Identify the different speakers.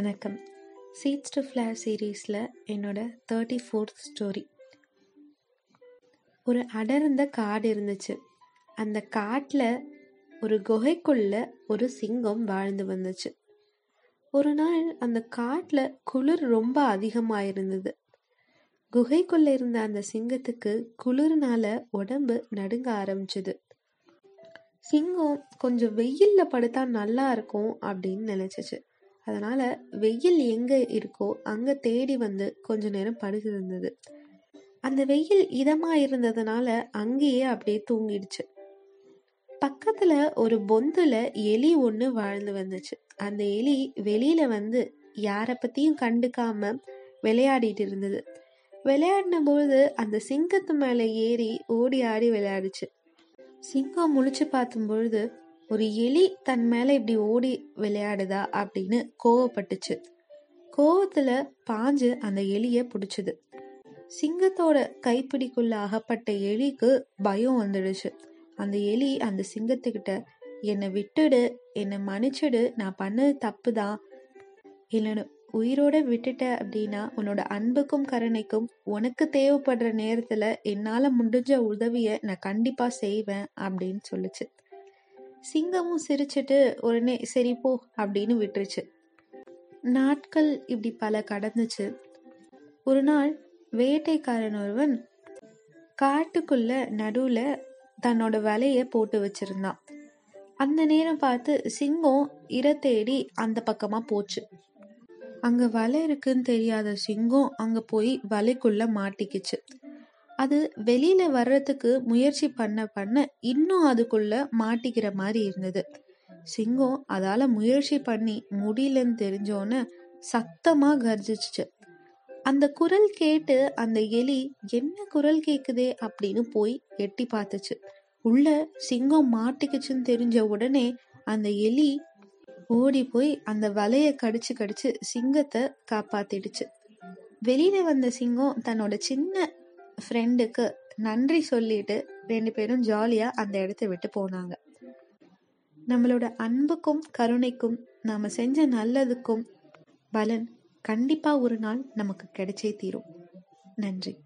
Speaker 1: வணக்கம். Seeds to Flair சீரீஸில் என்னோட தேர்ட்டி ஃபோர்த் ஸ்டோரி ஒரு அடர்ந்த காடு இருந்துச்சு. அந்த காட்டில் ஒரு குகைக்குள்ள ஒரு சிங்கம் வாழ்ந்து வந்துச்சு. ஒரு நாள் அந்த காட்டில் குளிர் ரொம்ப அதிகமாக இருந்தது குகைக்குள்ளே இருந்த அந்த சிங்கத்துக்கு குளிர்னால உடம்பு நடுங்க ஆரம்பிச்சது. சிங்கம் கொஞ்சம் வெயில்ல படுத்தா நல்லா இருக்கும் அப்படின்னு நினைச்சிச்சு. அதனால் வெயில் எங்கே இருக்கோ அங்கே தேடி வந்து கொஞ்ச நேரம் படுகிருந்தது அந்த வெயில் இதமாக இருந்ததுனால அங்கேயே அப்படியே தூங்கிடுச்சு. பக்கத்தில் ஒரு பொந்தில் எலி ஒன்று வாழ்ந்து வந்துச்சு. அந்த எலி வெளியில் வந்து யாரை பற்றியும் கண்டுக்காம விளையாடிட்டு இருந்தது. விளையாடின பொழுது அந்த சிங்கத்து மேலே ஏறி ஓடி ஆடி விளையாடுச்சு. சிங்கம் முழிச்சு பார்த்தும் பொழுது ஒரு எலி தன் மேல இப்படி ஓடி விளையாடுதா அப்படின்னு கோவப்பட்டுச்சு. கோவத்துல பாஞ்சு அந்த எலிய பிடிச்சது. சிங்கத்தோட கைப்பிடிக்குள்ள அகப்பட்ட எலிக்கு பயம் வந்துடுச்சு. அந்த எலி அந்த சிங்கத்துக்கிட்ட என்னை விட்டுடு என்னை மன்னிச்சிடு நான் பண்ணது தப்பு தான் இல்லைன்னு உயிரோட விட்டுட்ட அப்படின்னா உன்னோட அன்புக்கும் கருணைக்கும் உனக்கு தேவைப்படுற நேரத்துல என்னால முடிஞ்ச உதவிய நான் கண்டிப்பா செய்வேன் அப்படின்னு சொல்லுச்சு. சிங்கமும் சிரிச்சிட்டு உடனே சரி போ அப்படின்னு விட்டுருச்சு. நாட்கள் இப்படி பல கடந்துச்சு. ஒரு நாள் வேட்டைக்காரன் ஒருவன் காட்டுக்குள்ள நடுவுல தன்னோட வலைய போட்டு வச்சிருந்தான். அந்த நேரம் பார்த்து சிங்கம் இர தேடி அந்த பக்கமா போச்சு. அங்க வலை இருக்குன்னு தெரியாத சிங்கம் அங்க போய் வலைக்குள்ள மாட்டிக்கிச்சு. அது வெளியில வர்றதுக்கு முயற்சி பண்ண பண்ண இன்னும் அதுக்குள்ள மாட்டிக்கிற மாதிரி இருந்தது. சிங்கம் அதால முயற்சி பண்ணி முடியலன்னு தெரிஞ்சோன்னு சத்தமா கர்ஜிச்சு அந்த குரல் கேட்டு அந்த எலி என்ன குரல் கேக்குதே? அப்படின்னு போய் எட்டி பார்த்துச்சு. உள்ள சிங்கம் மாட்டிக்குச்சுன்னு தெரிஞ்ச உடனே அந்த எலி ஓடி போய் அந்த வலைய கடிச்சு கடிச்சு சிங்கத்தை காப்பாத்திடுச்சு. வெளியில வந்த சிங்கம் தன்னோட சின்ன ஃப்ரெண்டுக்கு நன்றி சொல்லிட்டு ரெண்டு பேரும் ஜாலியாக அந்த இடத்த விட்டு போனாங்க. நம்மளோட அன்புக்கும் கருணைக்கும் நாம செஞ்ச நல்லதுக்கும் பலன் கண்டிப்பாக ஒரு நாள் நமக்கு கிடைச்சே தீரும். நன்றி.